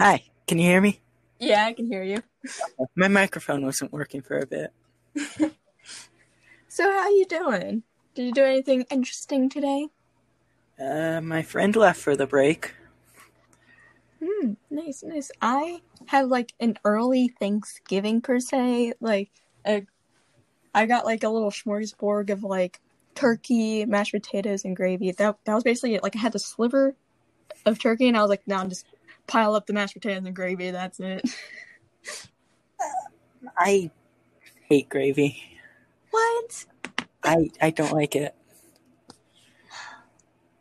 Hi, can you hear me? Yeah, I can hear you. My microphone wasn't working for a bit. So how you doing? Did you do anything interesting today? Uh, my friend left for the break. Hmm, nice, nice. I had like an early Thanksgiving per se. Like, a, I got like a little smorgasbord of like turkey, mashed potatoes, and gravy. That that was basically it. Like, I had the sliver of turkey, and I was like, now I'm just pile up the mashed potatoes and gravy. That's it. I hate gravy. What? I I don't like it.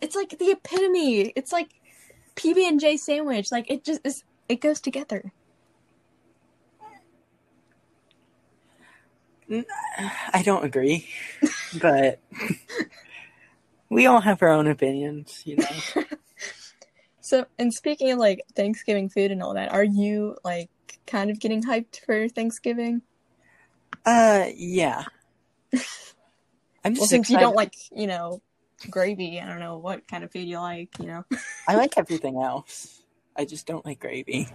It's like the epitome. It's like PB and J sandwich. Like it just is. It goes together. I don't agree, but we all have our own opinions, you know. So, and speaking of like Thanksgiving food and all that, are you like kind of getting hyped for Thanksgiving? Uh, yeah. I'm Well, just since you don't like, you know, gravy, I don't know what kind of food you like, you know. I like everything else. I just don't like gravy.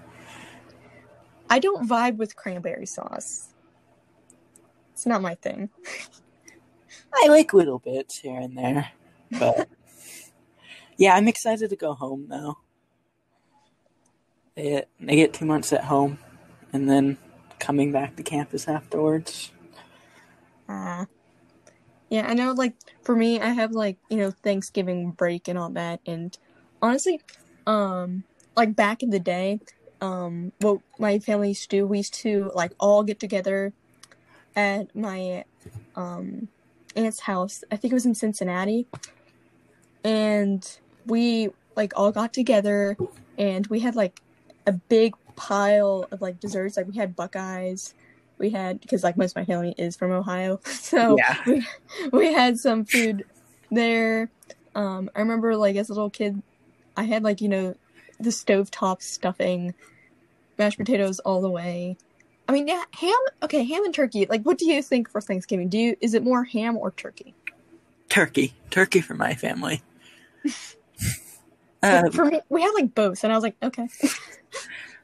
I don't vibe with cranberry sauce. It's not my thing. I like little bits here and there, but yeah, I'm excited to go home though. Get, I get two months at home, and then coming back to campus afterwards. Uh, yeah, I know, like, for me, I have, like, you know, Thanksgiving break and all that. And honestly, um, like, back in the day, um, what my family used to do, we used to, like, all get together at my, um, aunt's house. I think it was in Cincinnati. And we, like, all got together and we had, like, a big pile of, like, desserts. Like, we had Buckeyes we had because like most of my family is from Ohio, so Yeah. we we had some food there. Um, I remember like as a little kid, I had like you know the stovetop stuffing, mashed potatoes all the way. I mean, yeah, ham. Okay, ham and turkey. Like, what do you think for Thanksgiving? Do you is it more ham or turkey? Turkey, turkey for my family. uh, for me, we had like both, and I was like, okay.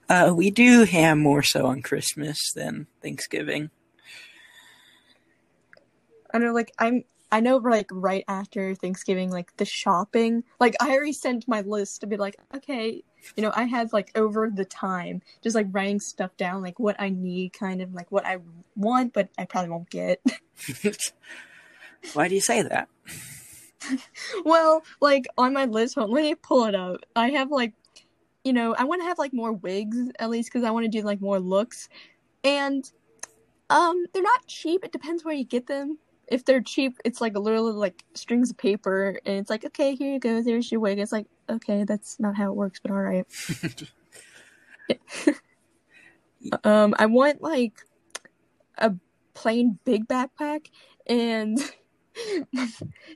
uh, we do ham more so on Christmas than Thanksgiving. I know, like I'm. I know, like right after Thanksgiving, like the shopping. Like I already sent my list to be like, okay, you know, I had like over the time, just like writing stuff down, like what I need, kind of like what I want, but I probably won't get. Why do you say that? well, like on my list, hold let me pull it up. I have like, you know, I want to have like more wigs at least because I want to do like more looks, and um, they're not cheap. It depends where you get them. If they're cheap, it's like literally like strings of paper, and it's like, okay, here you go, there's your wig. It's like, okay, that's not how it works, but all right. um, I want like a plain big backpack, and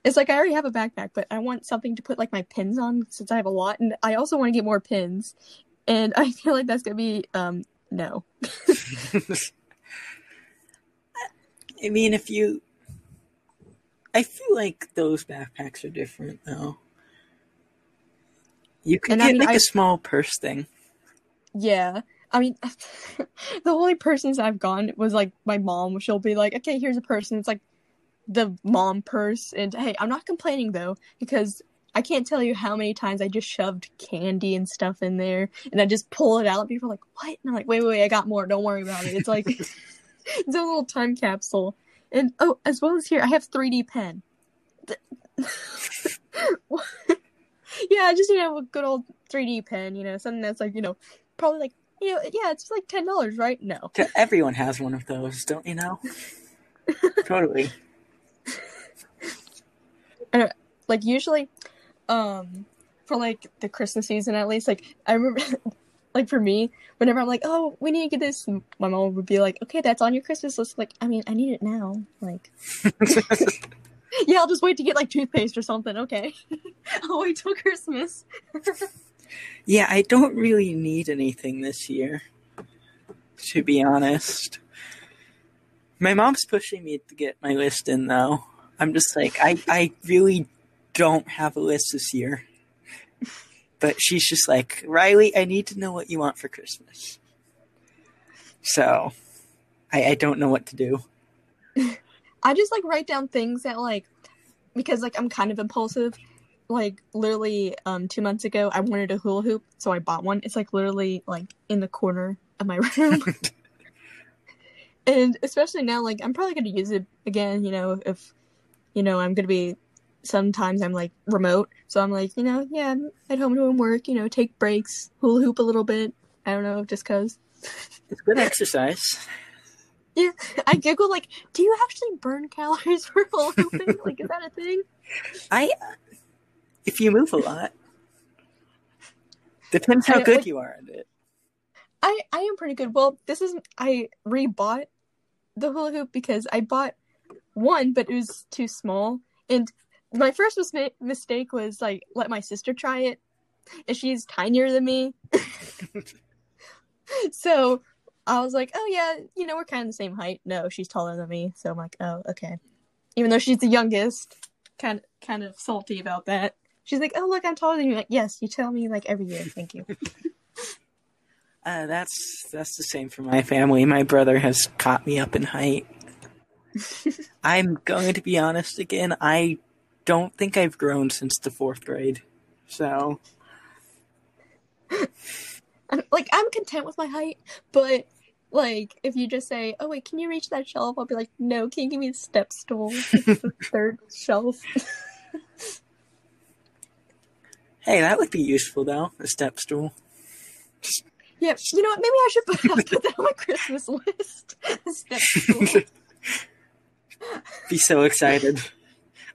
it's like I already have a backpack, but I want something to put like my pins on since I have a lot, and I also want to get more pins, and I feel like that's gonna be um no. I mean, if you. I feel like those backpacks are different, though. You can And I get mean, like I- a small purse thing. Yeah. I mean, the only persons I've gone was like my mom. She'll be like, okay, here's a person. It's like the mom purse. And hey, I'm not complaining though, because I can't tell you how many times I just shoved candy and stuff in there and I just pull it out. And people are like, what? And I'm like, wait, wait, wait, I got more. Don't worry about it. It's like, it's a little time capsule. And oh, as well as here, I have 3D pen. yeah, I just, you know, a good old 3D pen, you know, something that's like, you know, probably like you know yeah it's like ten dollars right no Everyone has one of those, don't you know? totally. Like usually um for like the christmas season at least like i remember like for me whenever i'm like oh we need to get this my mom would be like okay that's on your christmas list like i mean i need it now like yeah i'll just wait to get like toothpaste or something okay i'll wait till christmas yeah, I don't really need anything this year, to be honest. My mom's pushing me to get my list in, though. I'm just like, I, I really don't have a list this year. but she's just like, Riley, I need to know what you want for Christmas. So I, I don't know what to do. I just like write down things that like because like I'm kind of impulsive. Like literally um two months ago I wanted a hula hoop, so I bought one. It's like literally like in the corner of my room. and especially now like I'm probably gonna use it again, you know, if you know, I'm gonna be sometimes I'm like remote. So I'm like, you know, yeah, I'm at home doing work, you know, take breaks, hula hoop a little bit. I don't know, just cause. It's good exercise. Yeah, I giggle like, do you actually burn calories for hula hooping? like, is that a thing? I, uh, if you move a lot, depends how good like- you are at it. I I am pretty good. Well, this is I rebought the hula hoop because I bought one, but it was too small. And my first mis- mistake was like let my sister try it, and she's tinier than me. so I was like, oh yeah, you know we're kind of the same height. No, she's taller than me, so I'm like, oh okay. Even though she's the youngest, kind kind of salty about that. She's like, oh look, I'm taller than you. Like, yes, you tell me like every year. Thank you. Uh, that's that's the same for my family. My brother has caught me up in height. I'm going to be honest again. I don't think I've grown since the fourth grade. So I'm, like I'm content with my height, but like if you just say, "Oh wait, can you reach that shelf?" I'll be like, "No, can you give me a step stool, It's the third shelf?" hey, that would be useful though. A step stool. yeah, you know what? Maybe I should put, put that on my Christmas list. A step stool. Be so excited.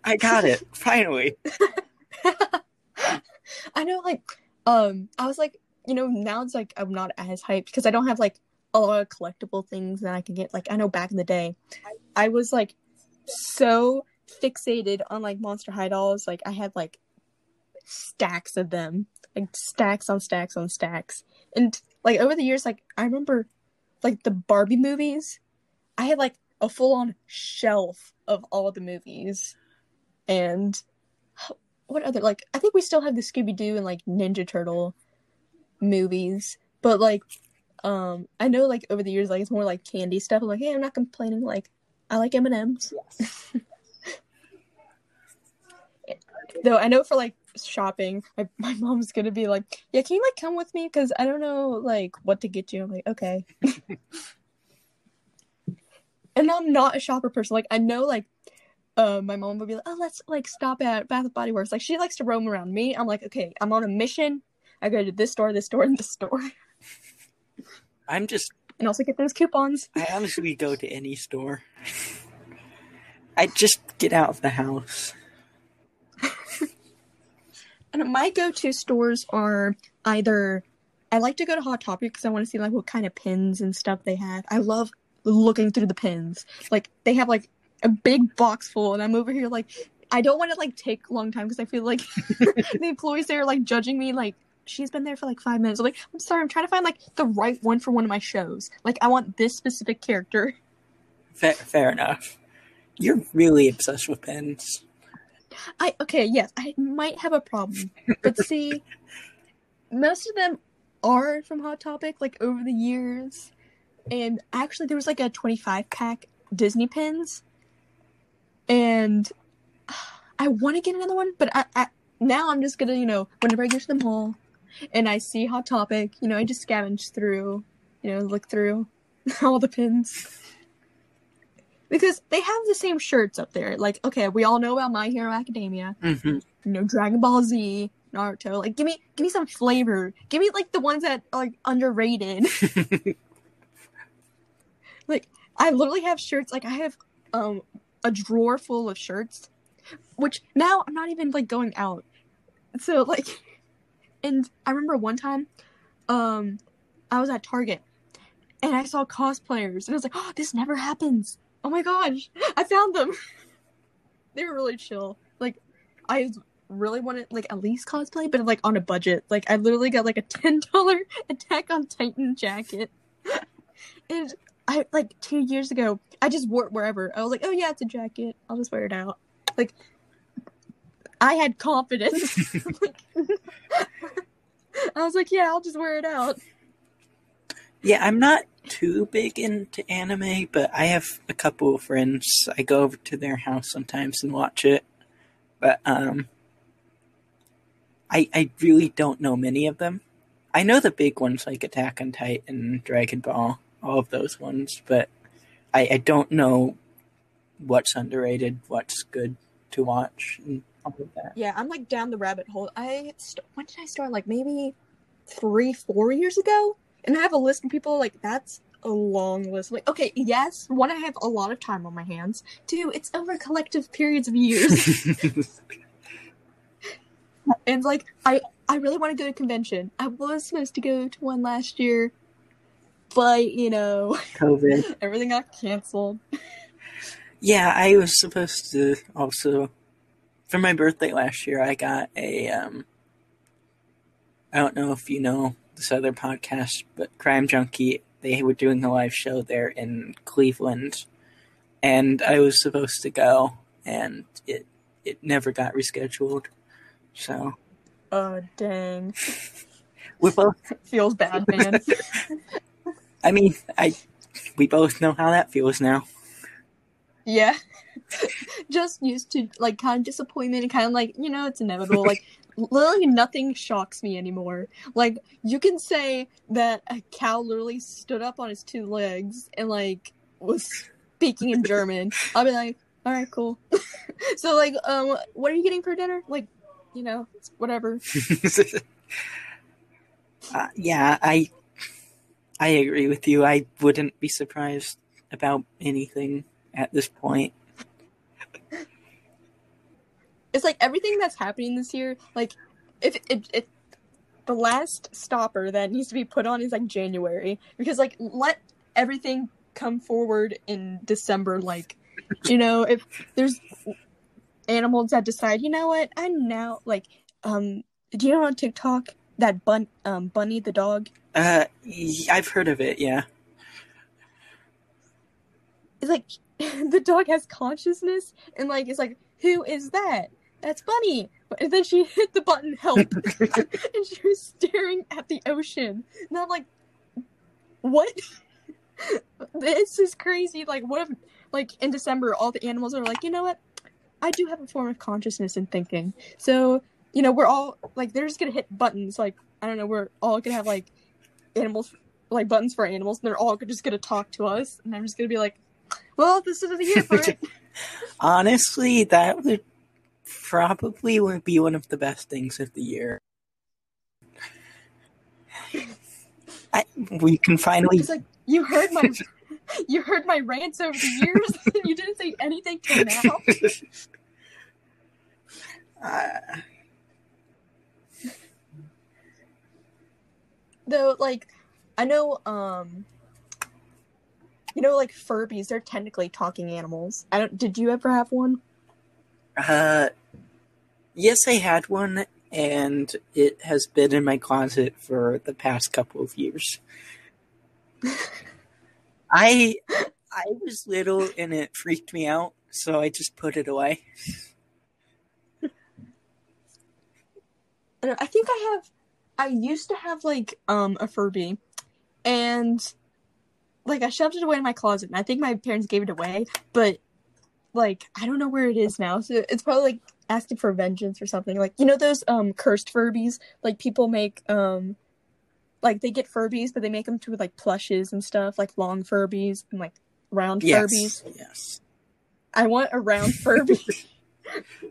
I got it finally. I know, like, um, I was like, you know, now it's like I'm not as hyped because I don't have like a lot of collectible things that I can get. Like, I know back in the day, I was like so fixated on like Monster High dolls. Like, I had like stacks of them, like stacks on stacks on stacks. And like over the years, like I remember, like the Barbie movies, I had like a full on shelf of all the movies, and what other like I think we still have the Scooby Doo and like Ninja Turtle movies, but like um I know like over the years like it's more like candy stuff. I'm like, hey, I'm not complaining. Like I like M and M's. Though I know for like shopping, my, my mom's gonna be like, yeah, can you like come with me because I don't know like what to get you. I'm like, okay. and I'm not a shopper person. Like I know like uh, my mom would be like, "Oh, let's like stop at Bath and Body Works." Like she likes to roam around me. I'm like, okay, I'm on a mission. I go to this store, this store, and this store, I'm just. and also get those coupons. I honestly go to any store. I just get out of the house. And my go-to stores are either I like to go to Hot Topic because I want to see like what kind of pins and stuff they have. I love looking through the pins. Like they have like a big box full, and I'm over here like I don't want to like take a long time because I feel like the employees there are like judging me like she's been there for like five minutes. I'm like, I'm sorry, I'm trying to find like the right one for one of my shows. Like I want this specific character. Fair, fair enough. You're really obsessed with pins. I okay, yes, I might have a problem. But see, most of them are from Hot Topic, like over the years. And actually there was like a 25 pack Disney pins. And I want to get another one, but I, I now I'm just gonna, you know, whenever I go to the mall and I see Hot Topic, you know, I just scavenge through, you know, look through all the pins. Because they have the same shirts up there. Like, okay, we all know about My Hero Academia hmm you know, Dragon Ball Z, Naruto. Like, give me, give me some flavor. Give me like the ones that are like underrated. like, I literally have shirts. Like, I have um a drawer full of shirts, which now I'm not even like going out. So like, and I remember one time, um, I was at Target and I saw cosplayers and I was like, oh, this never happens. Oh my gosh, I found them. they were really chill. Like, I really wanted like at least cosplay, but like on a budget. Like I literally got like a ten dollar Attack on Titan jacket, and I like two years ago I just wore it wherever. I was like, oh yeah, it's a jacket. I'll just wear it out. Like I had confidence. I was like, yeah, I'll just wear it out. Yeah, I'm not too big into anime, but I have a couple of friends. I go over to their house sometimes and watch it. But um I I really don't know many of them. I know the big ones like Attack on Titan, Dragon Ball, all of those ones, but I, I don't know what's underrated, what's good to watch, and all of that. Yeah, I'm like down the rabbit hole. I st- when did I start? Like maybe three, four years ago, and I have a list of people like that's a long list. Like, okay, yes, one, I have a lot of time on my hands. Two, it's over collective periods of years. and like, I I really want to go to convention. I was supposed to go to one last year, but you know, COVID. everything got canceled. Yeah, I was supposed to also for my birthday last year. I got a um. I don't know if you know this other podcast, but Crime Junkie. They were doing a live show there in Cleveland, and I was supposed to go, and it it never got rescheduled. So Oh dang, we both. feels bad, man. I mean, I we both know how that feels now. Yeah. Just used to like kind of disappointment and kind of like, you know, it's inevitable. Like literally nothing shocks me anymore. Like you can say that a cow literally stood up on his two legs and like was speaking in German. I'll be like, all right, cool. so like, um, what are you getting for dinner? Like, you know, whatever. uh, yeah, I I agree with you. I wouldn't be surprised about anything at this point. It's like everything that's happening this year. Like, if it, the last stopper that needs to be put on is like January because like let everything come forward in December. Like, you know, if there's animals that decide, you know what, I'm now like, um, do you know on TikTok that bun um Bunny the dog? Uh, y- I've heard of it. Yeah. It's like the dog has consciousness and like it's like who is that? That's Bunny. And then she hit the button help and she was staring at the ocean. And I'm like, what? this is crazy. Like, what if, like, in December, all the animals are like, you know what? I do have a form of consciousness and thinking. So, you know, we're all, like, they're just gonna hit buttons. Like, I don't know, we're all gonna have, like, animals, like, buttons for animals, and they're all just gonna talk to us. And I'm just gonna be like, well, this is the year for it. Honestly, that would probably would be one of the best things of the year. I, we can finally. It's like, you heard my. You heard my rants over the years, and you didn't say anything till now. uh, though like i know um you know like furbies they're technically talking animals i don't did you ever have one uh, yes, I had one, and it has been in my closet for the past couple of years. I I was little and it freaked me out, so I just put it away. I don't- I think i have i used to have like um a furby and like i shoved it away in my closet and i think my parents gave it away but like i don't know where it is now so it's probably like asking for vengeance or something like you know those um cursed furbies like people make um like they get furbies but they make them to like plushes and stuff like long furbies and like round Yes, furbies yes. I want a round Furby.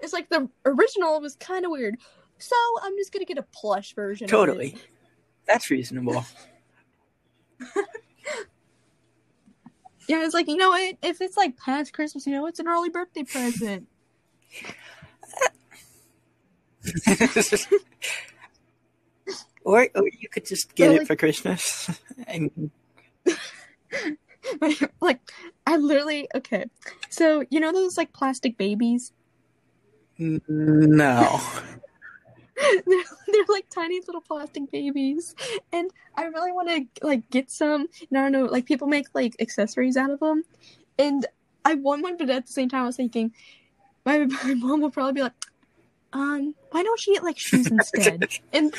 it's like the original was kind of weird. So I'm just gonna get a plush version. of. Totally. That's reasonable. Yeah, it's like you know what? If it's like past Christmas, you know, it's an early birthday present. or, or you could just get it for Christmas. Mean, like I literally okay. So you know those like plastic babies? no. they're, they're like tiny little plastic babies, and I really want to like get some. And I don't know, like people make like accessories out of them, and I want one, but at the same time, I was thinking my, my mom will probably be like, um, why don't she get like shoes instead? and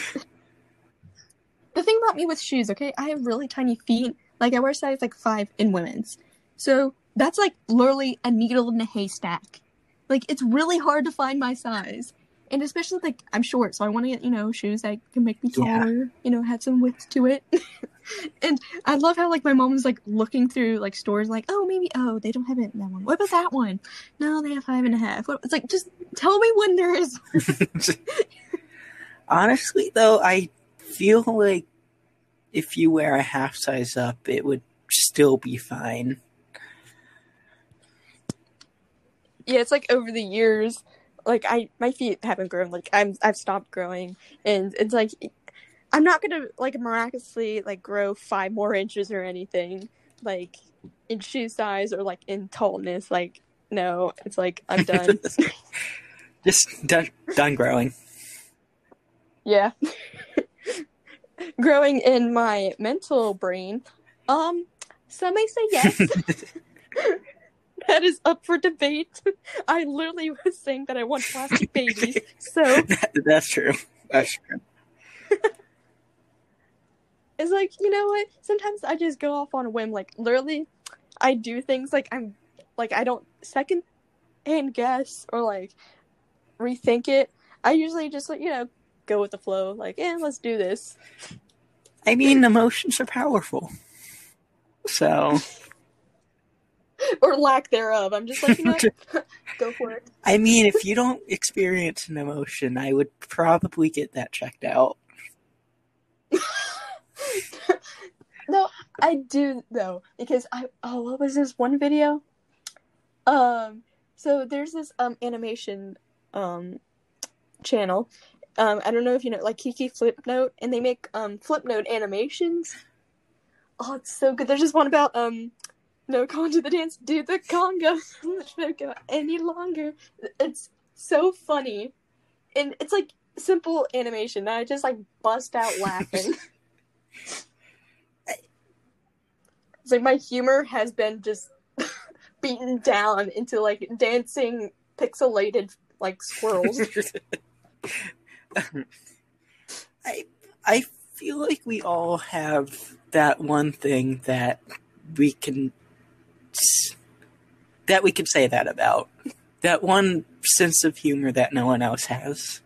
the thing about me with shoes, okay, I have really tiny feet. Like I wear size like five in women's, so that's like literally a needle in a haystack. Like it's really hard to find my size, and especially like I'm short, so I want to get you know shoes that can make me Yeah. taller. You know, have some width to it. and I love how like my mom was like looking through like stores, like oh maybe oh they don't have it in that one. What about that one? No, they have five and a half. What- It's like just tell me when there is. Honestly, though, I feel like if you wear a half size up, it would still be fine. yeah, it's like over the years, like I my feet haven't grown. Like I'm I've stopped growing, and it's like I'm not gonna like miraculously like grow five more inches or anything, like in shoe size or like in tallness. Like no, it's like I'm done. Just done, done growing. yeah, growing in my mental brain. Um, some may say yes. that is up for debate. I literally was saying that I want plastic babies, so. That's true. That's true. It's like, you know what? Sometimes I just go off on a whim. Like, literally, I do things like I'm, like, I don't second hand guess or like rethink it. I usually just, like, you know, go with the flow. Like, yeah, let's do this. I mean, emotions are powerful. So, Or lack thereof. I'm just like, you know, go for it. I mean, if you don't experience an emotion, I would probably get that checked out. No, I do though because I oh what was this one video? Um, so there's this um animation um channel. Um, I don't know if you know like Kiki Flipnote, and they make um Flipnote animations. Oh, it's so good. There's just one about um no con to the dance, do the conga. Don't go any longer. It's so funny, and it's like simple animation. I just like bust out laughing. It's like my humor has been just beaten down into like dancing pixelated like squirrels. I I feel like we all have that one thing that we can s- that we can say that about. That one sense of humor that no one else has.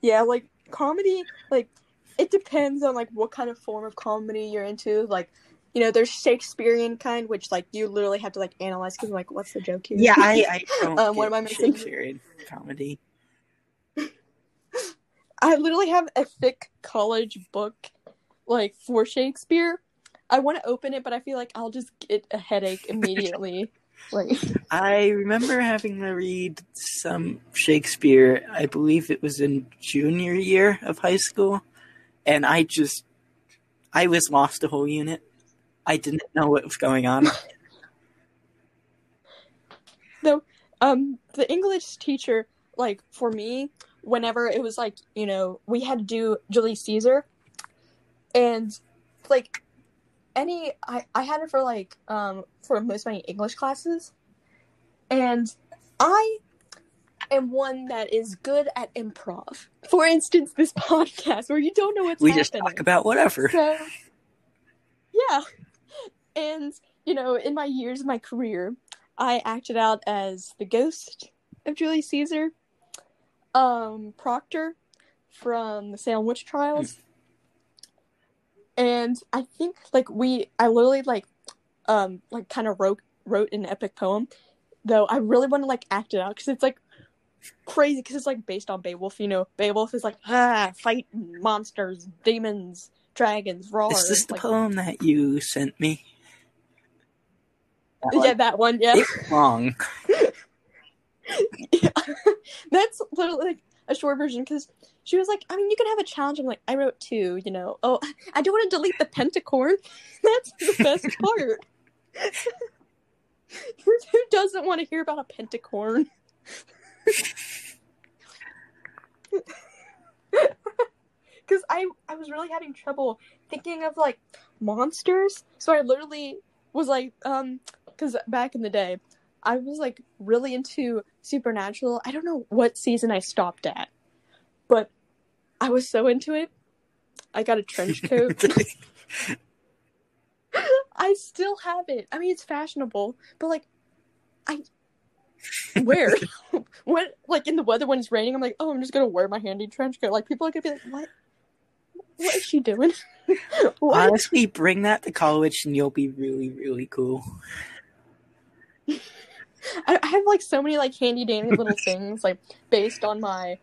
yeah, like comedy, like it depends on like what kind of form of comedy you're into. Like, you know, there's Shakespearean kind, which like you literally have to like analyze because like, what's the joke here? Yeah, I, I don't Um, what am I missing? Shakespearean comedy. I literally have a thick college book like for Shakespeare. I want to open it, but I feel like I'll just get a headache immediately. like, I remember having to read some Shakespeare. I believe it was in junior year of high school, and I just I was lost a whole unit. I didn't know what was going on. um the english teacher like for me whenever it was like you know we had to do julius caesar and like any i i had it for like um for most of my english classes and i am one that is good at improv for instance this podcast where you don't know what's we happening just talk about whatever. so, yeah. And, you know, in my years of my career, I acted out as the ghost of Julius Caesar, um, Proctor from the Salem Witch Trials. And I think, like, we, I literally, like, um, like, kind of wrote, wrote an epic poem, though I really want to, like, act it out because it's, like, crazy because it's, like, based on Beowulf, you know? Beowulf is, like, ah, fight monsters, demons, dragons, roar. Is this the like, poem that you sent me? That Yeah, that one. Yeah, It's long. that's literally like a short version because she was like, I mean, you can have a challenge. I'm like, I wrote two. You know, oh, I don't want to delete the pentacorn. That's the best part. Who doesn't want to hear about a pentacorn? Because I I was really having trouble thinking of like monsters, so I literally was like, um, because back in the day, I was like really into Supernatural. I don't know what season I stopped at, but I was so into it. I got a trench coat. I still have it. I mean, it's fashionable, but like, I where what like in the weather when it's raining, I'm like, oh, I'm just gonna wear my handy trench coat. Like people are gonna be like, what? What is she doing? Honestly, bring that to college and you'll be really, really cool. I, I have like so many like handy dandy little things like based on my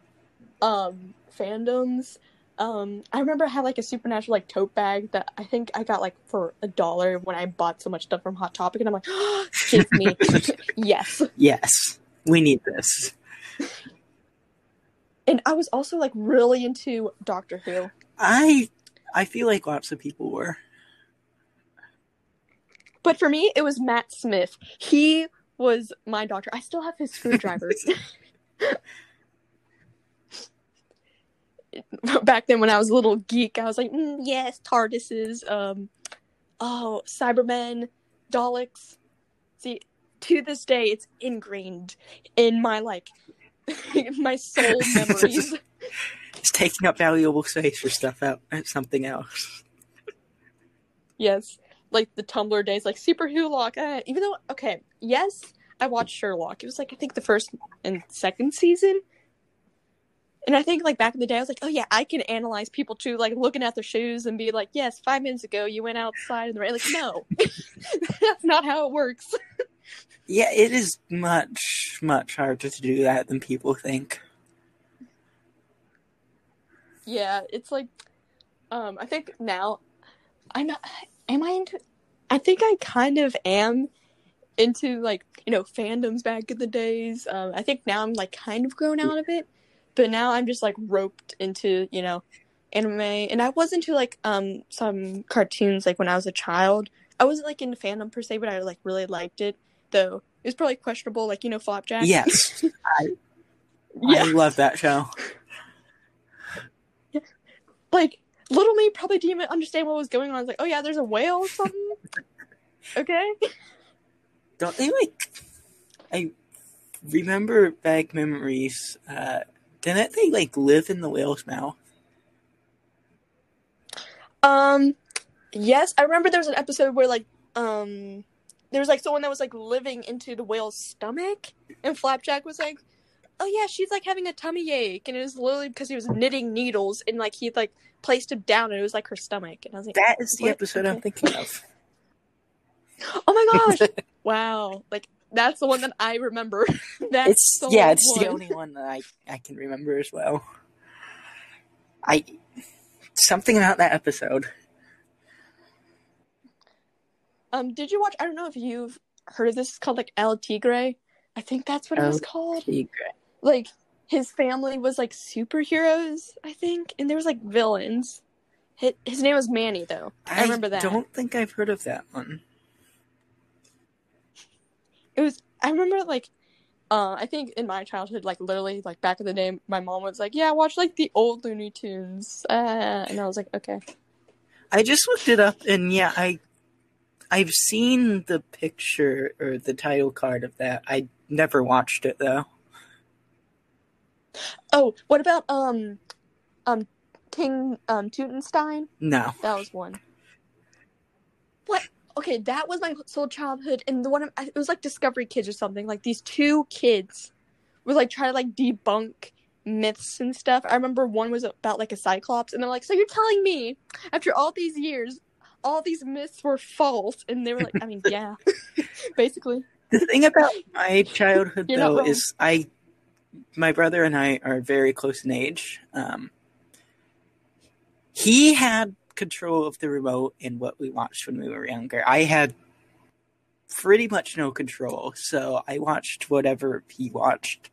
um fandoms. Um, I remember I had like a supernatural like tote bag that I think I got like for a dollar when I bought so much stuff from Hot Topic, and I'm like, oh, give me, yes. Yes, we need this. And I was also like really into Doctor Who. I I feel like lots of people were. But for me, it was Matt Smith. He was my doctor. I still have his screwdrivers. Back then, when I was a little geek, I was like, mm, yes, TARDISes, um, oh, Cybermen, Daleks. See, to this day, it's ingrained in my like my soul memories. It's taking up valuable space for stuff out something else. yes, like the Tumblr days, like Super Wholock. Uh, even though, okay, yes, I watched Sherlock. It was like I think the first and second season. And I think like back in the day, I was like, oh yeah, I can analyze people too, like looking at their shoes and be like, yes, five minutes ago you went outside in the rain. Like, no, that's not how it works. Yeah, it is much, much harder to do that than people think. Yeah, it's like, um, I think now, I'm not. Am I into? I think I kind of am into like you know fandoms back in the days. Um, I think now I'm like kind of grown out of it, but now I'm just like roped into you know anime, and I was into like um some cartoons like when I was a child. I wasn't like into fandom per se, but I like really liked it. Though it was probably questionable, like you know Flapjack. Yes, I, Yeah. I love that show. like little me probably didn't even understand what was going on. I was like, oh yeah, there's a whale or something. okay. Don't they like? I remember vague memories. Uh, didn't they like live in the whale's mouth? Um, yes, I remember there was an episode where like um there was like someone that was like living into the whale's stomach, and Flapjack was like, "Oh yeah, she's like having a tummy ache," and it was literally because he was knitting needles, and like he like placed him down, and it was like her stomach, and I was like, That is the What? episode I'm thinking of. "Oh my gosh, wow!" Like that's the one that I remember. that's it's the yeah, it's the only one that I I can remember as well. I something about that episode. Um, did you watch? I don't know if you've heard of this. It's called like El Tigre. I think that's what it was called. Tigre. like his family was like superheroes, I think, and there was like villains. His, his name was Manny, though. I, remember that. don't think I've heard of that one. It was. I remember like. Uh, I think in my childhood, like literally, like back in the day, my mom was like, "Yeah, watch like the old Looney Tunes," uh, and I was like, "Okay." I just looked it up, and yeah, I I've seen the picture or the title card of that. I never watched it though. Oh, what about um, um, King um Tutenstein? No. That was one. What? Okay, that was my whole childhood, and the one it was like Discovery Kids or something. Like these two kids would like trying to like debunk myths and stuff. I remember one was about like a cyclops, and they're like, "So you're telling me after all these years, all these myths were false?" And they were like, "I mean, yeah, basically." The thing about my childhood You're though is I my brother and I are very close in age. Um he had control of the remote in what we watched when we were younger. I had pretty much no control, so I watched whatever he watched.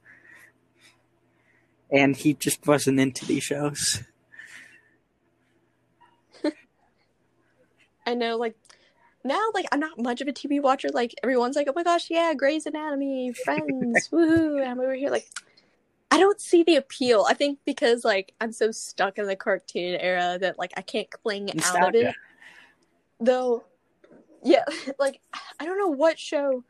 And he just wasn't into these shows. I know, like now, like I'm not much of a TV watcher. Like everyone's like, "Oh my gosh, yeah, Grey's Anatomy, Friends, woohoo!" And I'm over here like, I don't see the appeal. I think because like I'm so stuck in the cartoon era that like I can't cling out of it. Though, yeah, like I don't know what show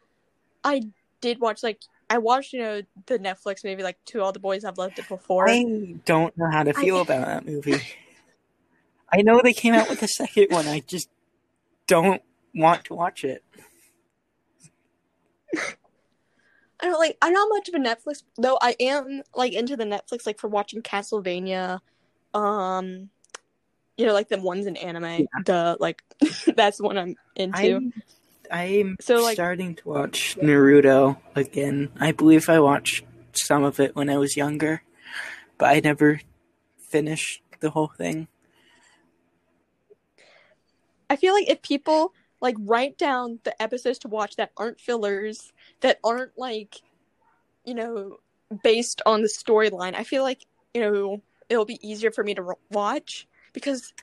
I did watch like I watched, you know, the Netflix movie like To All the Boys I've Loved It Before. I don't know how to feel I- about that movie. I know they came out with a second one. I just don't want to watch it. I don't like I'm not much of a Netflix though I am like into the Netflix like for watching Castlevania, um you know, like the ones in anime. The like that's the one I'm into. I'm, I'm So, like- starting to watch Naruto again. I believe I watched some of it when I was younger, but I never finished the whole thing. I feel like if people like write down the episodes to watch that aren't fillers, that aren't like, you know, based on the storyline, I feel like you know it'll be easier for me to r- watch because.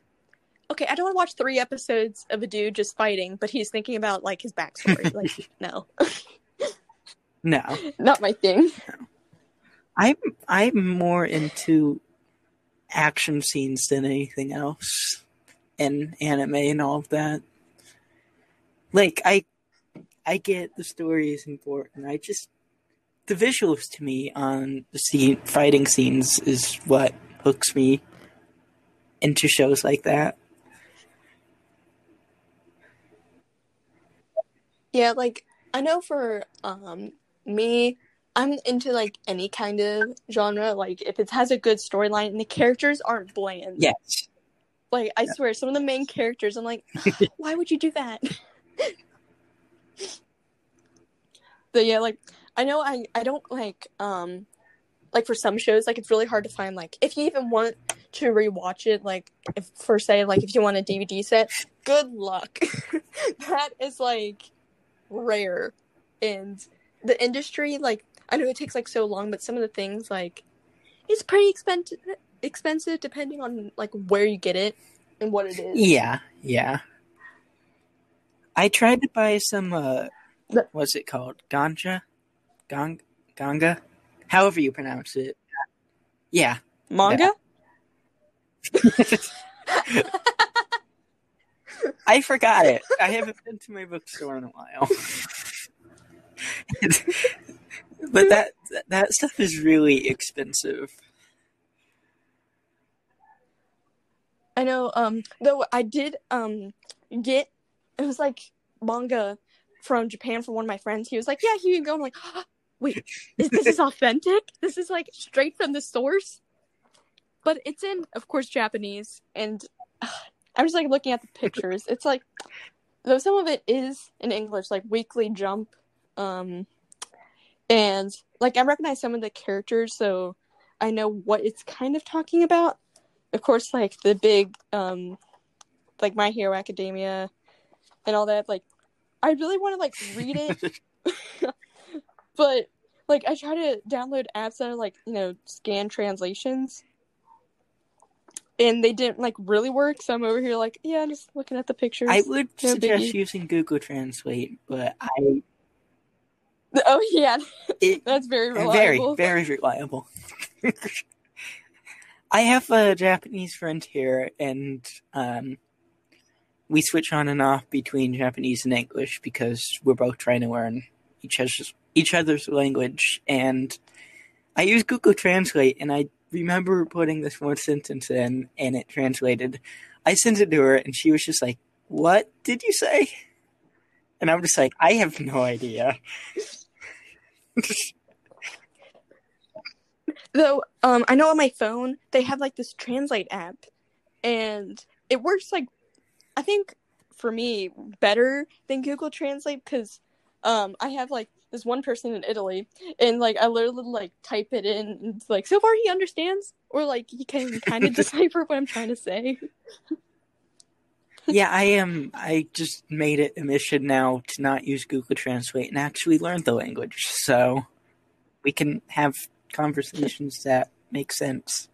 Okay, I don't want to watch three episodes of a dude just fighting, but he's thinking about like his backstory. like, no, No, not my thing. I'm I'm more into action scenes than anything else, and anime and all of that. Like I, I get the story is important. I just the visuals to me on the scene fighting scenes is what hooks me into shows like that. Yeah, like I know for um me, I'm into like any kind of genre. Like if it has a good storyline and the characters aren't bland. Yes, Like I swear, some of the main characters, I'm like, why would you do that? But yeah, like I know I I don't like um like for some shows like it's really hard to find like if you even want to rewatch it like if for say like if you want a DVD set, good luck. that is like rare and the industry like I know it takes like so long but some of the things like it's pretty expensive expensive depending on like where you get it and what it is. yeah, yeah. I tried to buy some. uh What's it called? Ganja, Gong, Ganga, however you pronounce it. Yeah. Manga? I forgot it. I haven't been to my bookstore in a while. but that that stuff is really expensive. I know um though I did um get it was like manga from Japan from one of my friends. He was like, "Yeah, here you go." I'm like, "Wait, is, this is authentic? This is like straight from the source?" But it's in, of course, Japanese, and I'm just like looking at the pictures. It's like though some of it is in English, like Weekly Jump, um, and like I recognize some of the characters, so I know what it's kind of talking about. Of course, like the big, um, like My Hero Academia, and all that. Like, I really want to like read it, but like I try to download apps that are like you know scan translations, and they didn't like really work. So I'm over here like, yeah, I'm just looking at the pictures. I would No suggest biggie. using Google Translate, but I Oh yeah, it, that's very reliable. very very reliable. I have a Japanese friend here, and um, we switch on and off between Japanese and English because we're both trying to learn each other's each other's language. And I use Google Translate, and I remember putting this one sentence in, and it translated. I sent it to her, and she was just like, "What did you say?" And I'm just like, "I have no idea." Though, um, I know on my phone they have like this translate app, and it works like, I think for me better than Google Translate because, um, I have like this one person in Italy, and like I literally like type it in, and like so far he understands, or like he can kind of decipher what I'm trying to say. yeah, I am. I just made it a mission now to not use Google Translate and actually learn the language, so we can have conversations that make sense.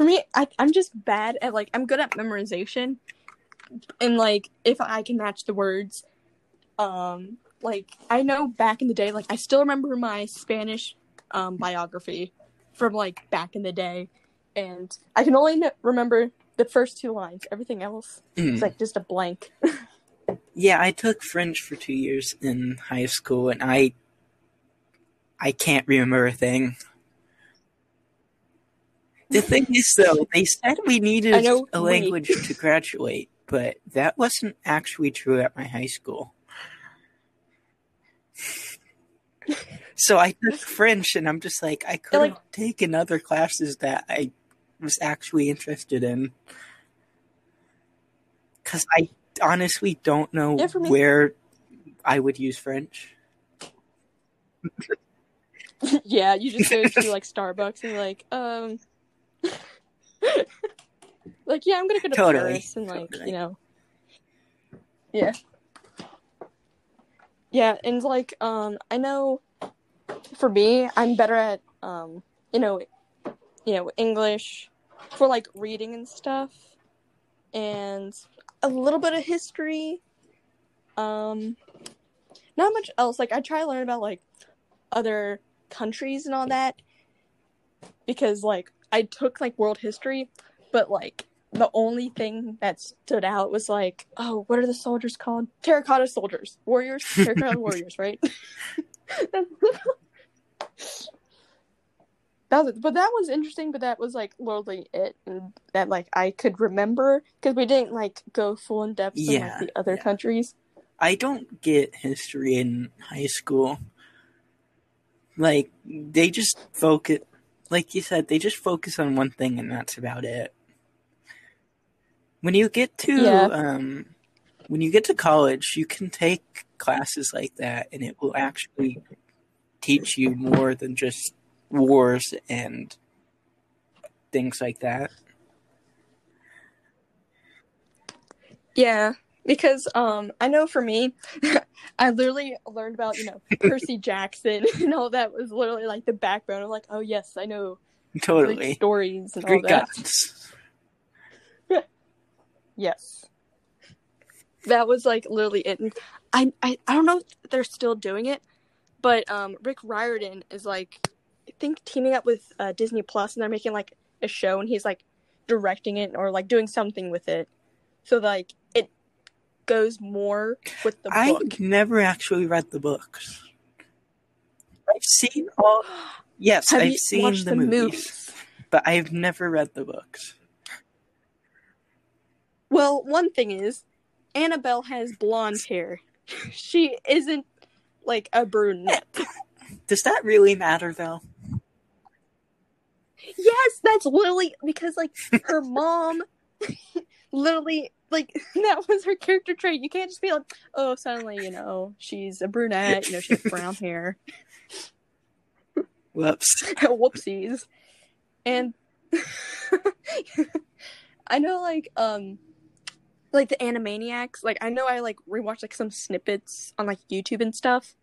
For me, I, I'm just bad at like I'm good at memorization, and like if I can match the words, um, like I know back in the day, like I still remember my Spanish um biography from like back in the day, and I can only kn- remember the first two lines. Everything else is Mm. like just a blank. Yeah, I took French for two years in high school, and I I can't remember a thing. The thing is, though, they said we needed a we. language to graduate, but that wasn't actually true at my high school. So I took French, and I'm just like, I could have like- taken other classes that I was actually interested in. Because I honestly don't know Yeah, where I would use French. yeah, you just go to like Starbucks and you're like, um, like yeah, I'm gonna go to Totally, Paris and like totally. you know, yeah, yeah, and like um, I know for me, I'm better at um, you know, you know, English for like reading and stuff, and a little bit of history. Um, not much else. Like I try to learn about like other countries and all that because like I took like world history, but like the only thing that stood out was like, oh, what are the soldiers called? Terracotta soldiers, warriors, terracotta warriors, right? that was, but that was interesting. But that was like literally it, and that like I could remember because we didn't like go full in depth in Yeah, like the other yeah. countries. I don't get history in high school. Like they just focus, like you said, they just focus on one thing, and that's about it. When you get to Yeah. um, when you get to college, you can take classes like that, and it will actually teach you more than just wars and things like that. Yeah, because um I know for me, I literally learned about, you know, Percy Jackson and all that was literally like the backbone. I'm like, oh yes, I know Greek Totally, stories and Greek all that. gods. Yes. That was like literally it. And I, I I don't know if they're still doing it, but um Rick Riordan is like I think teaming up with uh, Disney Plus and they're making like a show and he's like directing it or like doing something with it. So like goes more with the book. I've book. never actually read the books. I've seen all. Yes, Have I've seen the, the movies, movies? but I've never read the books. Well, one thing is, Annabelle has blonde hair. she isn't like a brunette. Does that really matter, though? yes, that's literally because like her mom literally like that was her character trait. You can't just be like, oh, suddenly, you know, she's a brunette, you know, she has brown hair. Whoops. Whoopsies. And I know like um like the Animaniacs, like I know I like rewatched like some snippets on like YouTube and stuff.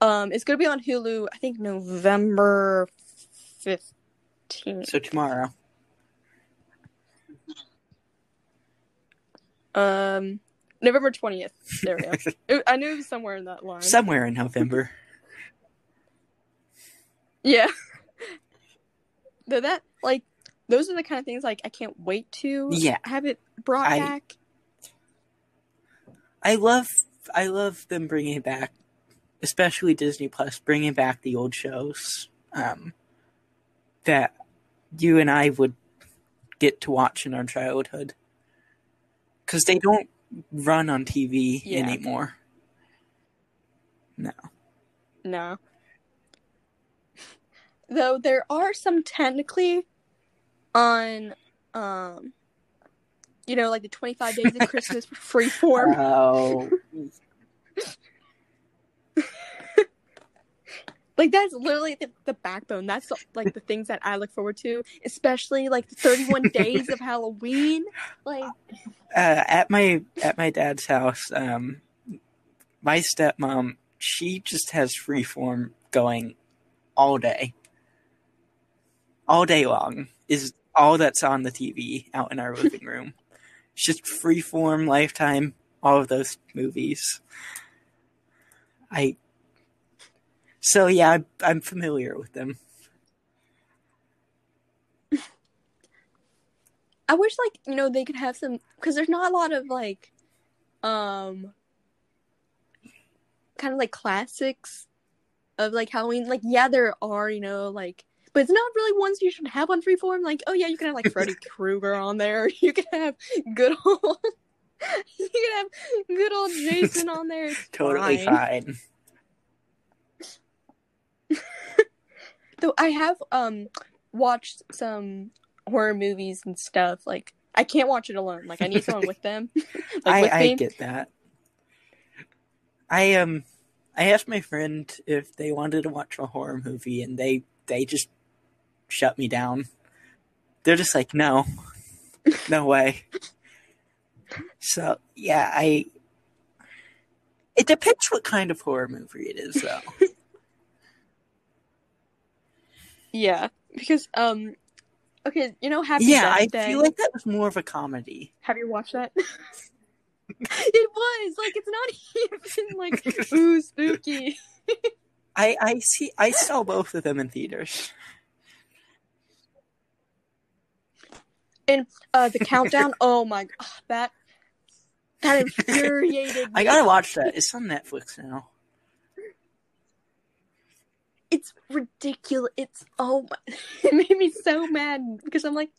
Um it's gonna be on Hulu, I think November fifteenth. So tomorrow. Um November twentieth. There we go. It- I knew it was somewhere in that line. Somewhere in November. Yeah. Though that like those are the kind of things like I can't wait to Yeah. have it brought I- back. I love I love them bringing it back, especially Disney Plus, bringing back the old shows um, that you and I would get to watch in our childhood because they don't run on TV Yeah. anymore. No, No. Though there are some technically on um you know like the 25 days of Christmas freeform. oh, like that's literally the, the backbone. That's like the things that I look forward to, especially like the 31 days of Halloween. Like uh, at my at my dad's house, um, my stepmom she just has freeform going all day, all day long is all that's on the TV out in our living room. It's just freeform, Lifetime, all of those movies. I so yeah, I, I'm familiar with them. I wish like you know they could have some because there's not a lot of like um kind of like classics of like Halloween. Like, yeah, there are, you know, like but it's not really ones you should have on freeform. Like, oh yeah, you can have like Freddy Krueger on there. You can have good old you can have good old Jason on there. It's totally fine. fine. Though I have um watched some horror movies and stuff. Like I can't watch it alone. Like I need someone with them. like I, with I get that. I um I asked my friend if they wanted to watch a horror movie and they they just shut me down. They're just like, no. No way. So yeah, I it depends what kind of horror movie it is though. Yeah, because um, okay, you know Happy yeah, Death I Day. feel like that was more of a comedy. Have you watched that? it was like it's not even like ooh spooky. I I see I saw both of them in theaters. And uh, the countdown. oh my god, that that infuriated me. I gotta watch that. It's on Netflix now. It's ridiculous. It's oh my, it made me so mad because I'm like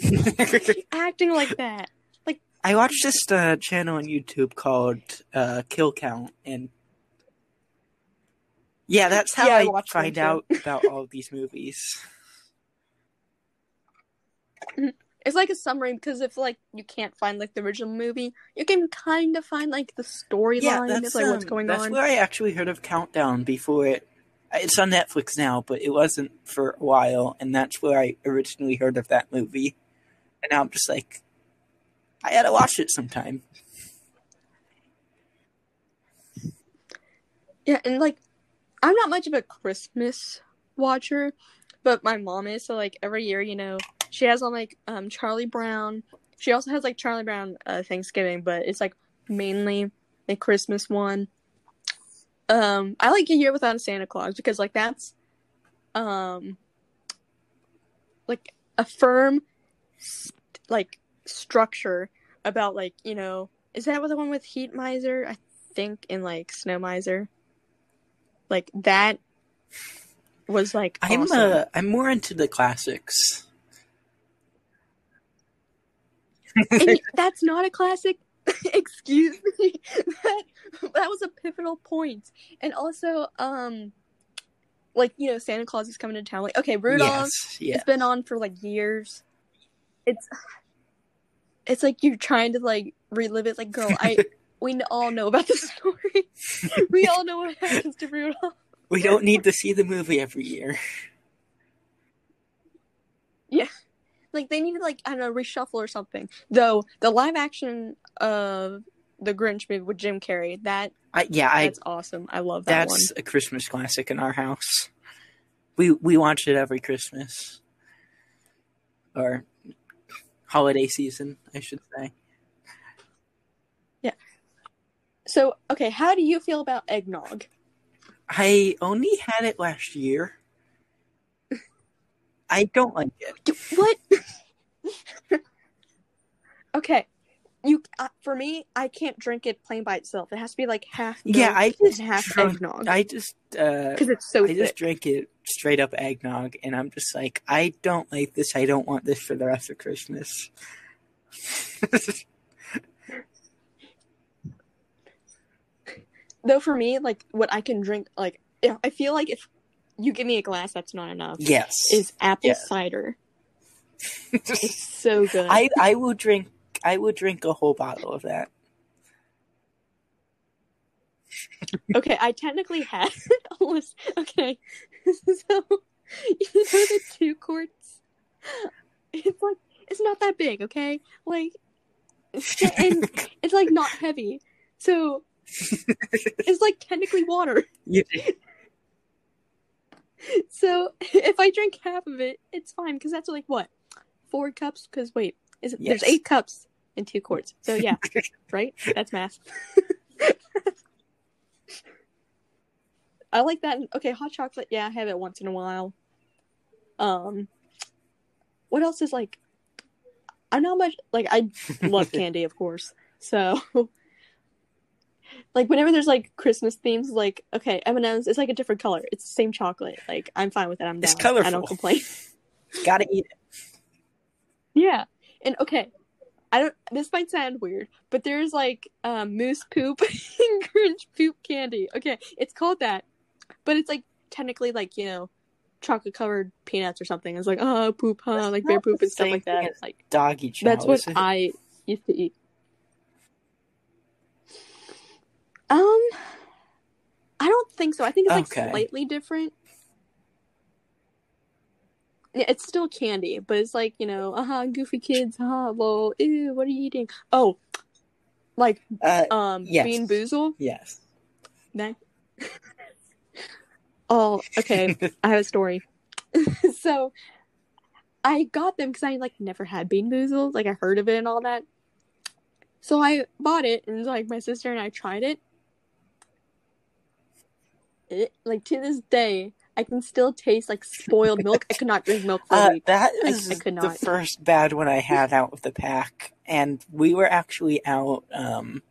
acting like that. Like I watched this uh, channel on YouTube called uh, Kill Count, and yeah, that's how Yeah, I I, find out about all of these movies. It's like a summary because if like you can't find like the original movie, you can kind of find like the storyline Yeah, of that's like what's um, going that's on. where I actually heard of Countdown before it. It's on Netflix now, but it wasn't for a while, and that's where I originally heard of that movie. And now I'm just like, I gotta watch it sometime. Yeah, and like I'm not much of a Christmas watcher, but my mom is. So like every year, you know, she has on like um Charlie Brown. She also has like Charlie Brown uh, Thanksgiving, but it's like mainly a Christmas one. Um, I like a year without a Santa Claus because like that's um like a firm st- like structure about like you know is that the one with Heat Miser I think in like Snow Miser like that was like I'm awesome. uh, I'm more into the classics. and that's not a classic. Excuse me. that that was a pivotal. And also, um, like you know, Santa Claus is coming to town. Like, okay, Rudolph. Yes, yeah. It's been on for like years. It's it's like you're trying to like relive it. Like, girl, I we all know about the story. we all know what happens to Rudolph. We don't need to see the movie every year. Like they needed like I don't know reshuffle or something. Though the live action of the Grinch movie with Jim Carrey that I, yeah, I that's awesome. I love that one. that's a Christmas classic in our house. We we watch it every Christmas or holiday season, I should say. Yeah. So, okay, how do you feel about eggnog? I only had it last year. I don't like it. What? okay, you uh, for me, I can't drink it plain by itself. It has to be like half Yeah, I just and half drunk- eggnog I just uh because it's so I just thick. drank it straight up eggnog, and I'm just like, I don't like this. I don't want this for the rest of Christmas. Though for me, like what I can drink, like I feel like if you give me a glass, that's not enough. yes, Is apple Yeah. cider? It's so good. I I will drink. I will drink a whole bottle of that. Okay, I technically had almost okay. So you know the two quarts? It's like it's not that big, okay? Like and it's like not heavy. So it's like technically water. You- So if I drink half of it, it's fine because that's like what? Four cups? Because wait, is it there's eight cups in two quarts. So yeah, right? That's math. I like that. Okay, hot chocolate. Yeah, I have it once in a while. Um, what else is like? I'm not much like I love candy, of course. So, like whenever there's like Christmas themes, like okay, M and M's, it's like a different color. It's the same chocolate. Like I'm fine with it. I'm down. It's down. I don't complain. Gotta eat it. yeah, and okay, I don't. This might sound weird, but there's like um, moose poop and Grinch poop candy. Okay, it's called that, but it's like technically like you know chocolate covered peanuts or something. It's like oh poop, huh? That's Like bear poop and stuff like that. as Like Doggy chow. that's what? I used to eat. Um, I don't think so. I think it's like Okay. slightly different. It's still candy, but it's like you know, uh huh, goofy kids, huh? Lol, ew, what are you eating? Oh, like Uh, um, Yes. Bean Boozle. yes. That. oh, okay. I have a story. so, I got them because I like never had Bean Boozled. Like I heard of it and all that. So I bought it, and like my sister and I tried it. It like to this day, I can still taste like spoiled milk. I could not drink milk for a Uh, week. that I- I could the first bad one I had out of the pack, and we were actually out. Um,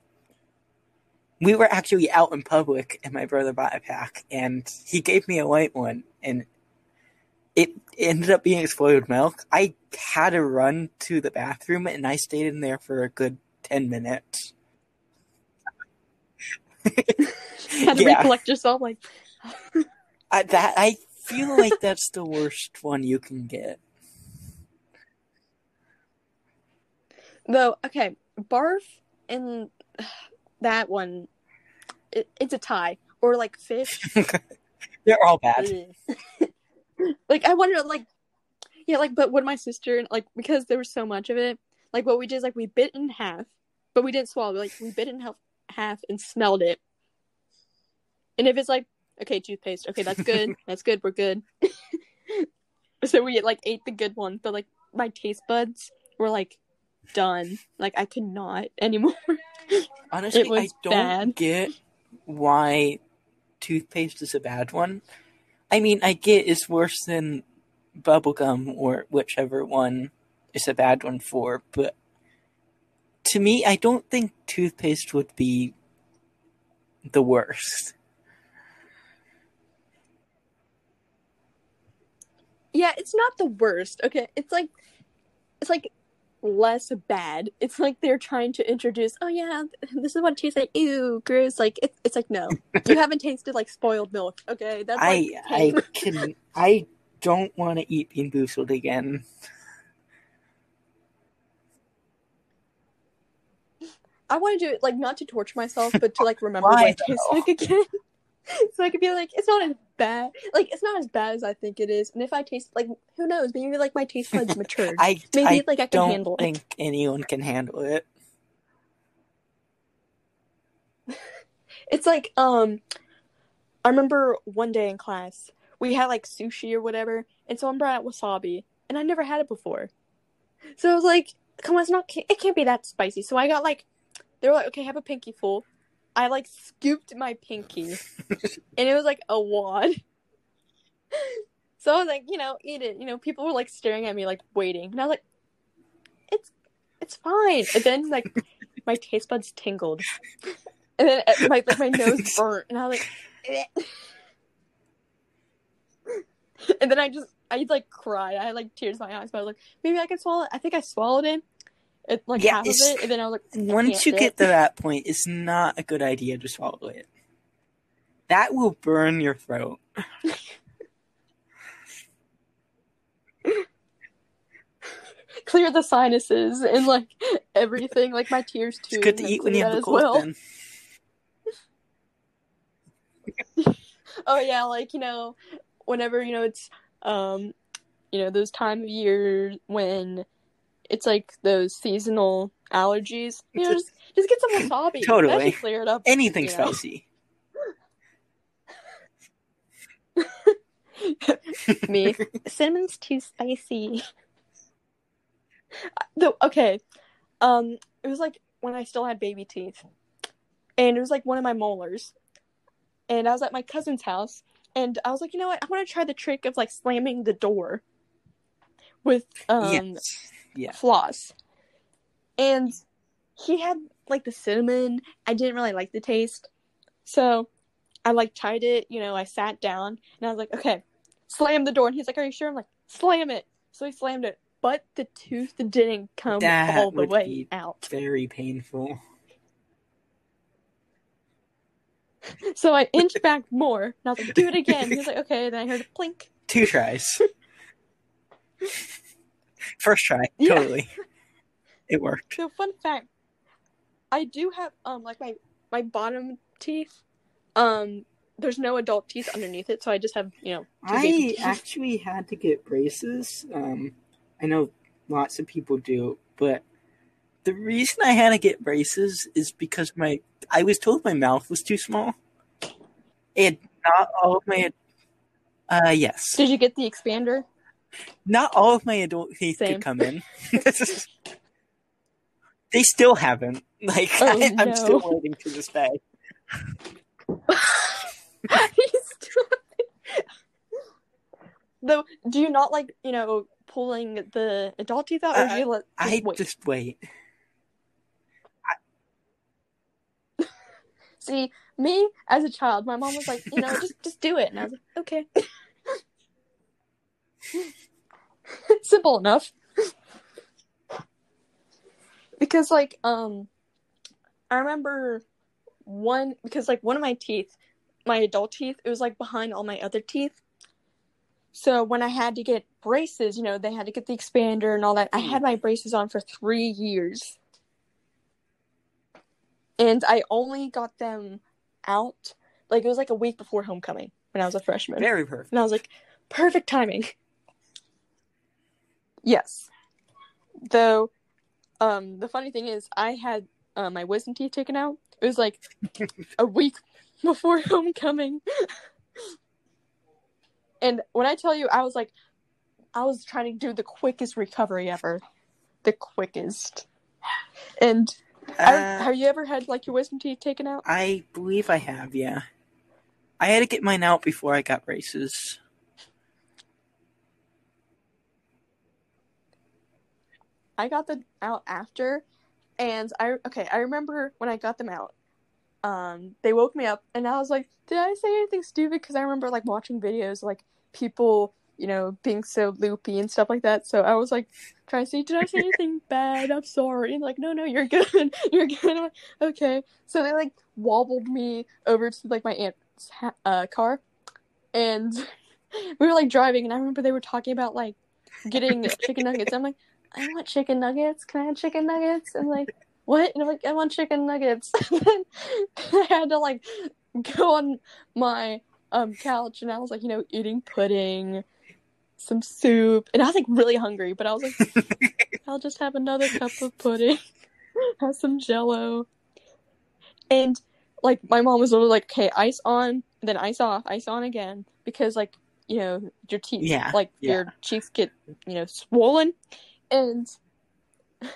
we were actually out in public, and my brother bought a pack, and he gave me a white one, and it ended up being spoiled milk. I had to run to the bathroom, and I stayed in there for a good ten minutes. Had to yeah. recollect yourself. Like I, that I feel like that's the worst one you can get. though, okay, barf and that one, it, it's a tie. Or like fish. They're all bad. Like I wonder, like, yeah, like, but when my sister, like, because there was so much of it, like, what we did is like we bit in half, but we didn't swallow. Like, we bit in half, half and smelled it. And if it's like, okay, toothpaste, okay, that's good, that's good, we're good. so we like ate the good one, but like my taste buds were like done. Like I could not anymore. Honestly, I don't bad. get why toothpaste is a bad one. I mean, I get it's worse than bubblegum or whichever one is a bad one for, but to me, I don't think toothpaste would be the worst. Yeah, it's not the worst. Okay, it's like it's like less bad. It's like they're trying to introduce. Oh yeah, this is what it tastes like. Ew, gross. Like it's it's like no, you haven't tasted like spoiled milk. Okay, that's I like I can I don't want to eat bean boozled again. I want to do it like not to torture myself, but to like remember Why, what it tastes like again. so I could be like, it's not as bad. Like it's not as bad as I think it is. And if I taste like, who knows? Maybe like my taste buds matured. I Maybe I like I can don't handle it. I think anyone can handle it. It's like um I remember one day in class we had like sushi or whatever, and someone brought out wasabi, and I never had it before. So I was like, "Come on, it's not. It can't be that spicy." So I got like, they were like, "Okay, have a pinky full." I like scooped my pinky, and it was like a wad. So I was like, you know, eat it. You know, people were like staring at me, like waiting, and I was like, "It's, it's fine." And then like, my taste buds tingled, and then uh, my like my nose burnt, and I was like, "Eh." and then I just I like cried. I had like tears in my eyes, but I was like, maybe I can swallow it. I think I swallowed it, it like Yeah, half of it, and then I was like, Once you get it. to that point, it's not a good idea to swallow it. That will burn your throat. clear the sinuses and like everything, like my tears too. It's good to eat when you have the cold. well. Then. Oh yeah, like you know, whenever you know it's um, you know those time of year when it's like those seasonal allergies. You know, just just get some wasabi. Totally. clear it up. Anything you know. spicy. Me, cinnamon's too spicy. Though okay, um, it was like when I still had baby teeth, and it was like one of my molars, and I was at my cousin's house, and I was like, you know what, I want to try the trick of like slamming the door with um yes. Yeah. floss, and he had like the cinnamon. I didn't really like the taste. So I like tried it, you know, I sat down and I was like, okay, slam the door. And he's like, Are you sure? I'm like, slam it. So he slammed it. But the tooth didn't come That all the way out. Very painful. So I inched back more and I was like, do it again. He's like, okay. Then I heard a plink. Two tries. First try, Yeah. totally. It worked. So fun fact, I do have um like my my bottom teeth, um there's no adult teeth underneath it, so I just have you know I actually had to get braces. Um, I know lots of people do, but the reason I had to get braces is because my I was told my mouth was too small, and not all of my uh yes, Did you get the expander? Not all of my adult teeth Same. could come in. they still haven't. Like Oh, I, I'm no. still waiting to this day. Though, do you not like you know pulling the adult teeth out, or do uh, you let just I wait? just wait. See, me as a child, my mom was like, you know, just just do it, and I was like, okay, simple enough. because like, um, I remember one because like one of my teeth, my adult teeth, it was like behind all my other teeth. So when I had to get braces, you know, they had to get the expander and all that. I had my braces on for three years and I only got them out like it was like a week before homecoming when I was a freshman. Very perfect. And I was like, perfect timing. Yes. Though, um, the funny thing is, I had uh, my wisdom teeth taken out. It was like a week before homecoming. and when I tell you, I was like, I was trying to do the quickest recovery ever. The quickest. And I, Uh, have you ever had like your wisdom teeth taken out? I believe I have, yeah. I had to get mine out before I got braces. I got them out after, and I okay. I remember when I got them out. Um, they woke me up, and I was like, "Did I say anything stupid?" Because I remember like watching videos like people, you know, being so loopy and stuff like that. So I was like trying to see, "Did I say anything bad? I'm sorry." And like, "No, no, you're good. you're good." Like, okay. So they like wobbled me over to like my aunt's ha- uh, car, and we were like driving, and I remember they were talking about like getting chicken nuggets. I'm like. I want chicken nuggets. Can I have chicken nuggets? And like, what? And I'm like, I want chicken nuggets. and then I had to like go on my um couch and I was like, you know, eating pudding, some soup, and I was like really hungry, but I was like, I'll just have another cup of pudding, have some jello. And like my mom was literally like, okay, ice on, then ice off, ice on again. Because like, you know, your teeth Yeah, like yeah. your cheeks get, you know, swollen. And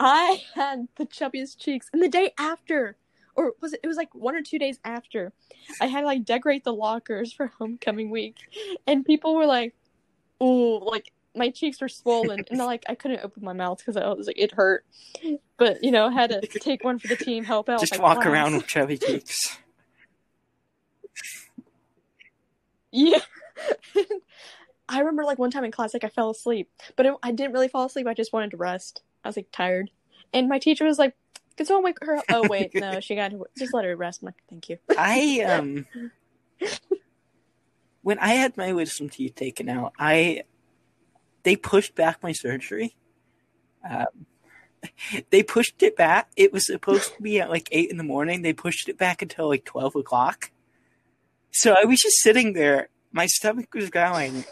I had the chubbiest cheeks. And the day after, or was it? It was like one or two days after. I had to like decorate the lockers for homecoming week, and people were like, "Ooh, like my cheeks were swollen," and like I couldn't open my mouth because I was like it hurt. But you know, I had to take one for the team, help out. Just walk class. around with chubby cheeks. Yeah. I remember like one time in class, like I fell asleep, but it, I didn't really fall asleep. I just wanted to rest. I was like tired, and my teacher was like, "Can someone wake her up?" Oh wait, no, she got to just let her rest. I'm like, "Thank you." I um when I had my wisdom teeth taken out, I they pushed back my surgery. Um, they pushed it back. It was supposed to be at like eight in the morning. They pushed it back until like twelve o'clock. So I was just sitting there. My stomach was growling,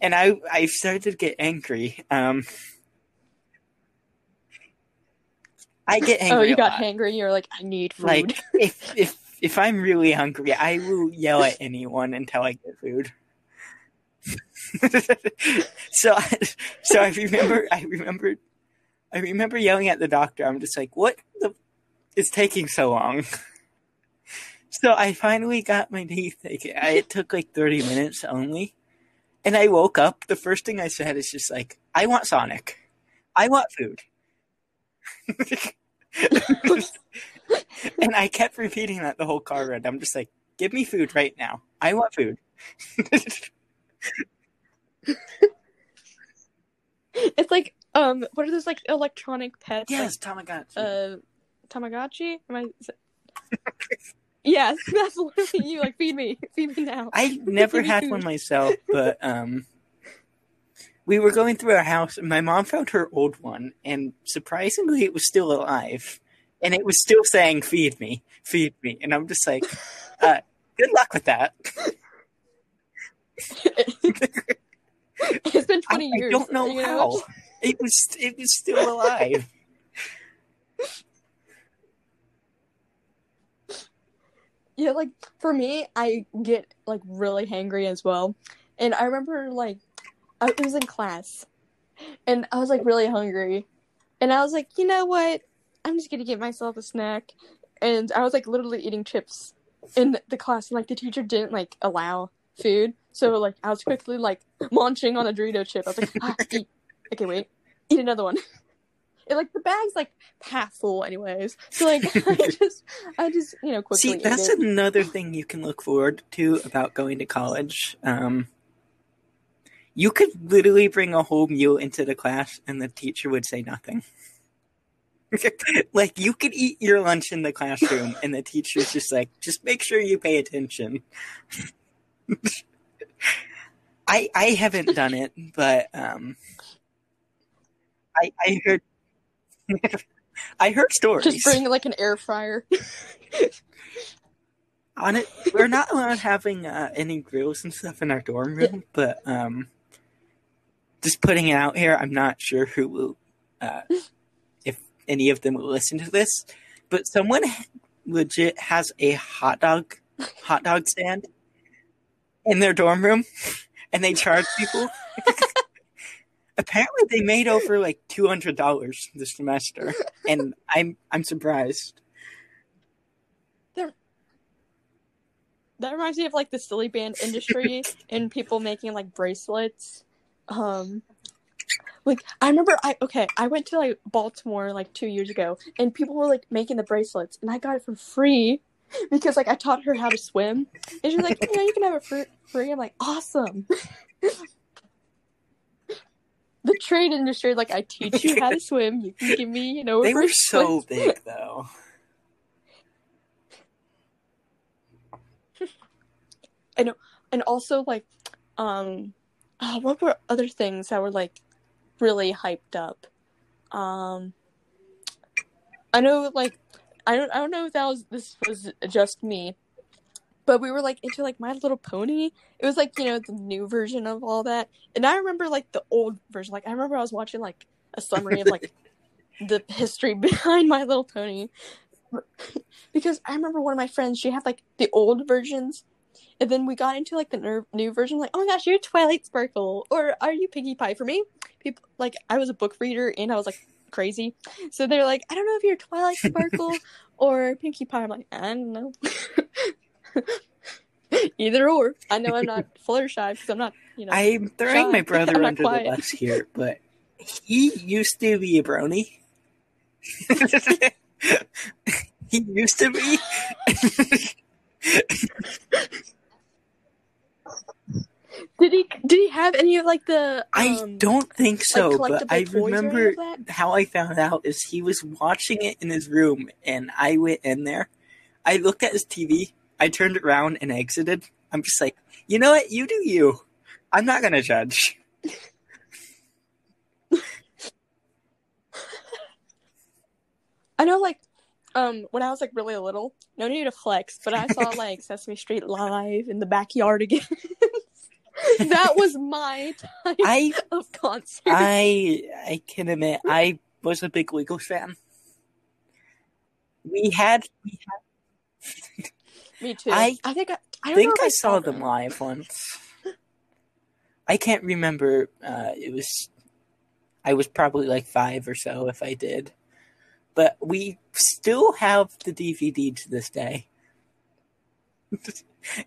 and I I started to get angry. Um, I get angry. oh, you got lot. hangry. You're like, "I need food." Like if if if I'm really hungry, I will yell at anyone until I get food. so I, so I remember I remember I remember yelling at the doctor. I'm just like, what the is taking so long? So I finally got my teeth taken. I, it took like 30 minutes only. And I woke up. The first thing I said is just like, I want Sonic. I want food. and I kept repeating that the whole car ride. I'm just like, give me food right now. I want food. It's like um, what are those like electronic pets? yes, Tamagotchi. Like, uh, Tamagotchi. Am I? yes, that's literally you. Like, feed me, feed me now. I never had one myself, but um, we were going through our house, and my mom found her old one, and surprisingly, it was still alive, and it was still saying, "Feed me, feed me," and I'm just like, uh, "Good luck with that." it's been twenty I years. I don't know you how it was. It was still alive. Yeah, like for me, I get like really hangry as well. And I remember like I was in class and I was like really hungry. And I was like, you know what? I'm just gonna get myself a snack. And I was like literally eating chips in the class and like the teacher didn't like allow food. So like I was quickly like munching on a Dorito chip. I was like, ah. Okay, wait. Eat another one. And like the bag's like half full anyways. So like I just I just, you know, quickly See, that's it. another thing you can look forward to about going to college. Um, you could literally bring a whole meal into the class, and the teacher would say nothing. like you could eat your lunch in the classroom, and the teacher's just like, just make sure you pay attention. I I haven't done it, but um, I I heard I heard stories. Just bring like an air fryer. on it we're not allowed having uh, any grills and stuff in our dorm room but um just putting it out here i'm not sure who will uh if any of them will listen to this but someone legit has a hot dog hot dog stand in their dorm room and they charge people apparently they made over like $200 this semester and i'm i'm surprised That reminds me of like the silly band industry and people making like bracelets. Um like I remember I okay, I went to like Baltimore like 2 years ago and people were like making the bracelets and I got it for free because like I taught her how to swim. And she's like, "You know, you can have it for free." I'm like, "Awesome." The trade industry like I teach you how to swim, you can give me, you know, they were so big though. I know, and also like um uh, what were other things that were like really hyped up? Um i know like i don't i don't know if that was this was just me but we were like into like my little pony. It was like you know the new version of all that. And i remember like the old version. Like i remember i was watching like a summary of like the history behind my little pony. Because i remember one of my friends she had like the old versions. And then we got into like the ner- new version, like, oh my gosh, you're Twilight Sparkle, or are you Pinkie Pie? For me, people like I was a book reader and I was like crazy, so they're like, I don't know if you're Twilight Sparkle or Pinkie Pie. I'm like, I don't know, either or. I know I'm not Fluttershy because I'm not, you know. i'm throwing Shy. my brother under quiet. the bus here but he used to be a brony he used to be Did he? Did he have any of like the? i um, don't think so like, but i collectible toys or any remember how i found out is he was watching it in his room and i went in there i looked at his tv i turned around and exited i'm just like you know what you do you i'm not gonna judge I know, like, um, when I was like really little, no need to flex, but I saw like Sesame Street live in the backyard again. that was my time i of concert. I I can admit I was a big Wiggles fan. We had, we had Me too. I I think I, I don't think if I saw them live once. I can't remember. Uh, it was I was probably like five or so if I did, but we still have the DVD to this day.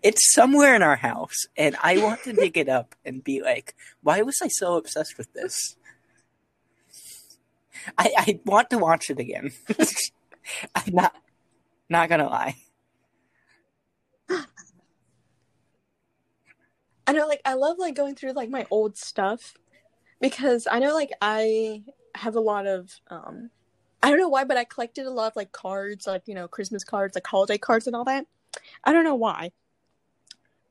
it's somewhere in our house, and I want to dig it up and be like, why was I so obsessed with this? I, I want to watch it again. I'm not not gonna lie. I know, like, I love like going through like my old stuff because I know, like, I have a lot of, um, I don't know why, but I collected a lot of like cards, like you know, Christmas cards, like holiday cards, and all that. I don't know why,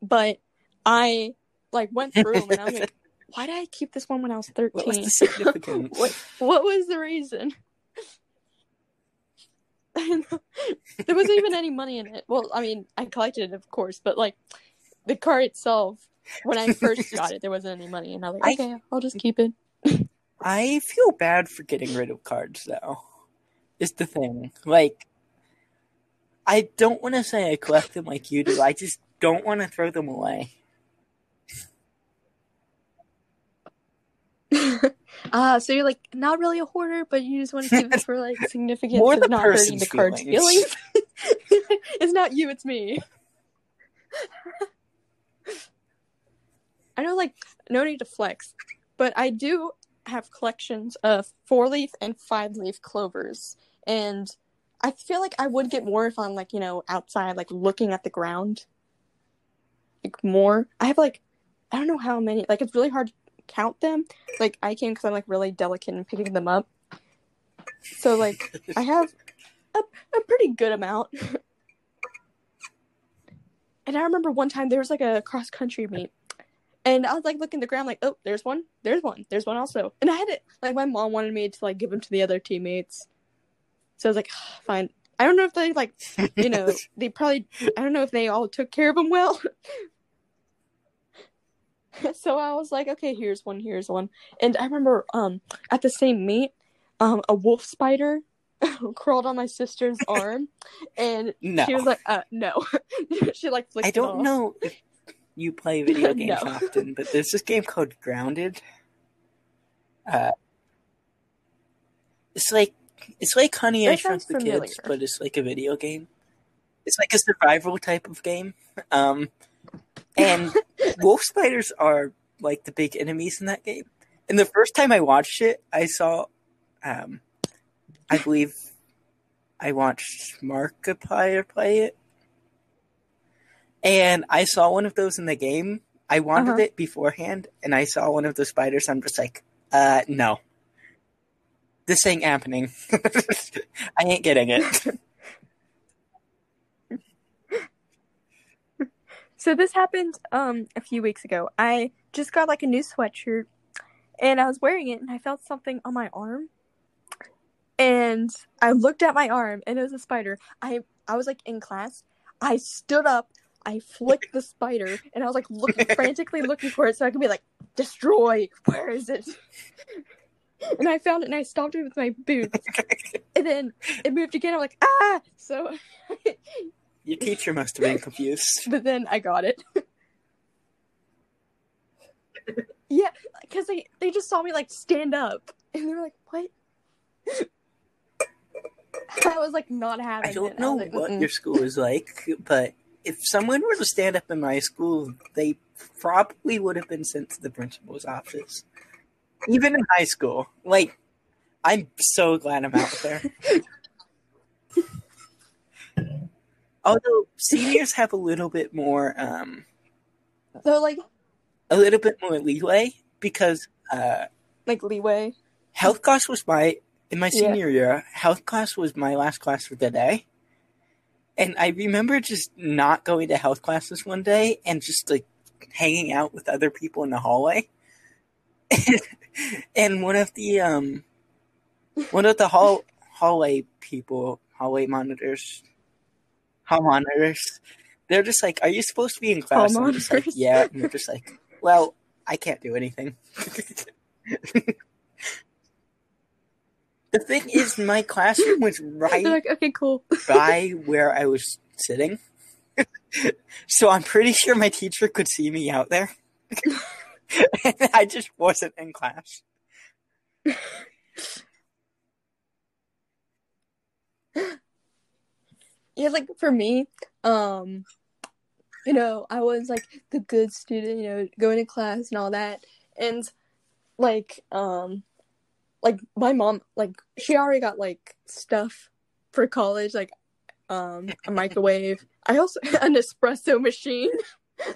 but I like went through them and I was like, why did I keep this one when I was What was thirteen? the what what was the reason? there wasn't even any money in it. Well, I mean, I collected it, of course, but like the card itself, when I first got it, there wasn't any money, and I was like, I- okay, I'll just keep it. I feel bad for getting rid of cards, though. Is the thing like I don't want to say I collect them like you do. I just don't want to throw them away. Ah, so you're like not really a hoarder, but you just want to keep it for like significance More of the not hurting the card's feelings. it's not you, it's me. I know, like, no need to flex, but I do have collections of four leaf and five leaf clovers, and I feel like I would get more if I'm like, you know, outside, like looking at the ground. Like more. I have like, I don't know how many. Like, it's really hard to count them. Like, I can because I'm like really delicate in picking them up. So like, I have a a pretty good amount. and I remember one time there was like a cross country meet. And I was like looking at the ground, like, oh, there's one, there's one, there's one also. And I had it, like, my mom wanted me to, like, give them to the other teammates. So I was like, fine. I don't know if they, like, you know, they probably, I don't know if they all took care of them well. so I was like, okay, here's one, here's one. And I remember, um, at the same meet, um, a wolf spider crawled on my sister's arm. And No, she was like, uh, no. she, like, flicked I don't know if you play video games No. often, but there's this game called Grounded. Uh, it's like it's like Honey I Shrunk the familiar. Kids, but it's like a video game. It's like a survival type of game. Um, and wolf spiders are like the big enemies in that game. And the first time I watched it, I saw, um, I believe, I watched Markiplier play it, and I saw one of those in the game. I wanted Uh-huh. it beforehand, and I saw one of the spiders. I'm just like, uh, no, this ain't happening. I ain't getting it. So this happened um a few weeks ago. I just got like a new sweatshirt and I was wearing it and I felt something on my arm. And I looked at my arm and it was a spider. I I was like in class. I stood up, I flicked the spider, and I was like looking frantically looking for it so I could be like, destroy, where is it? And I found it and I stopped it with my boots. And then it moved again. I'm like, ah! So, Your teacher must have been confused. but then I got it. yeah, because they, they just saw me like stand up. And they were like, what? I was like not having I don't it. know was like, what your school is like, but if someone were to stand up in my school, they probably would have been sent to the principal's office. Even in high school. Like, I'm so glad I'm out there. Although seniors have a little bit more, um, So like a little bit more leeway because uh, like leeway. health class was my in my Yeah. senior year. Health class was my last class for the day, and I remember just not going to health classes one day and just like hanging out with other people in the hallway. and one of the um, one of the hall hallway people, hallway monitors, hall monitors. They're just like, "Are you supposed to be in class?" Hall I'm just like, "Yeah." And they're just like, "Well, I can't do anything." the thing is, my classroom was right They're like, okay, cool. by where I was sitting. so I'm pretty sure my teacher could see me out there. and I just wasn't in class. Yeah, like for me, um, you know, I was like the good student, you know, going to class and all that, and like, um, like my mom like she already got like stuff for college like um a microwave. I also an espresso machine.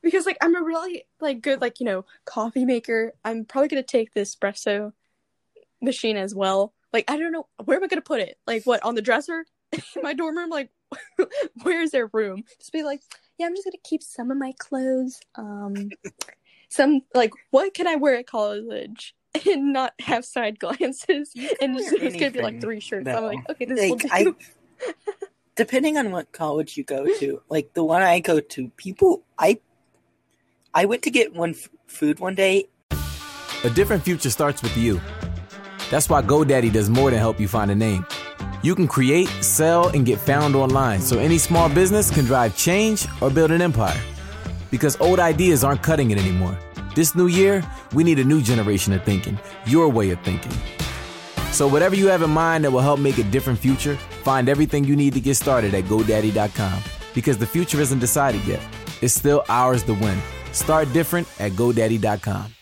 Because like i'm a really like good like you know coffee maker. I'm probably gonna take the espresso machine as well. Like i don't know where am i gonna put it? Like what on the dresser in my dorm room like where's their room just be like yeah i'm just gonna keep some of my clothes um some like what can i wear at college and not have side glances and it's, it's gonna be like three shirts no. i'm like okay this will Like do I, depending on what college you go to, like the one I go to, people, I, I went to get one f- food one day. A different future starts with you. That's why GoDaddy does more than help you find a name. You can create, sell, and get found online so any small business can drive change or build an empire. Because old ideas aren't cutting it anymore. This new year, we need a new generation of thinking, your way of thinking. So, whatever you have in mind that will help make a different future, find everything you need to get started at GoDaddy.com. Because the future isn't decided yet, it's still ours to win. Start different at GoDaddy.com.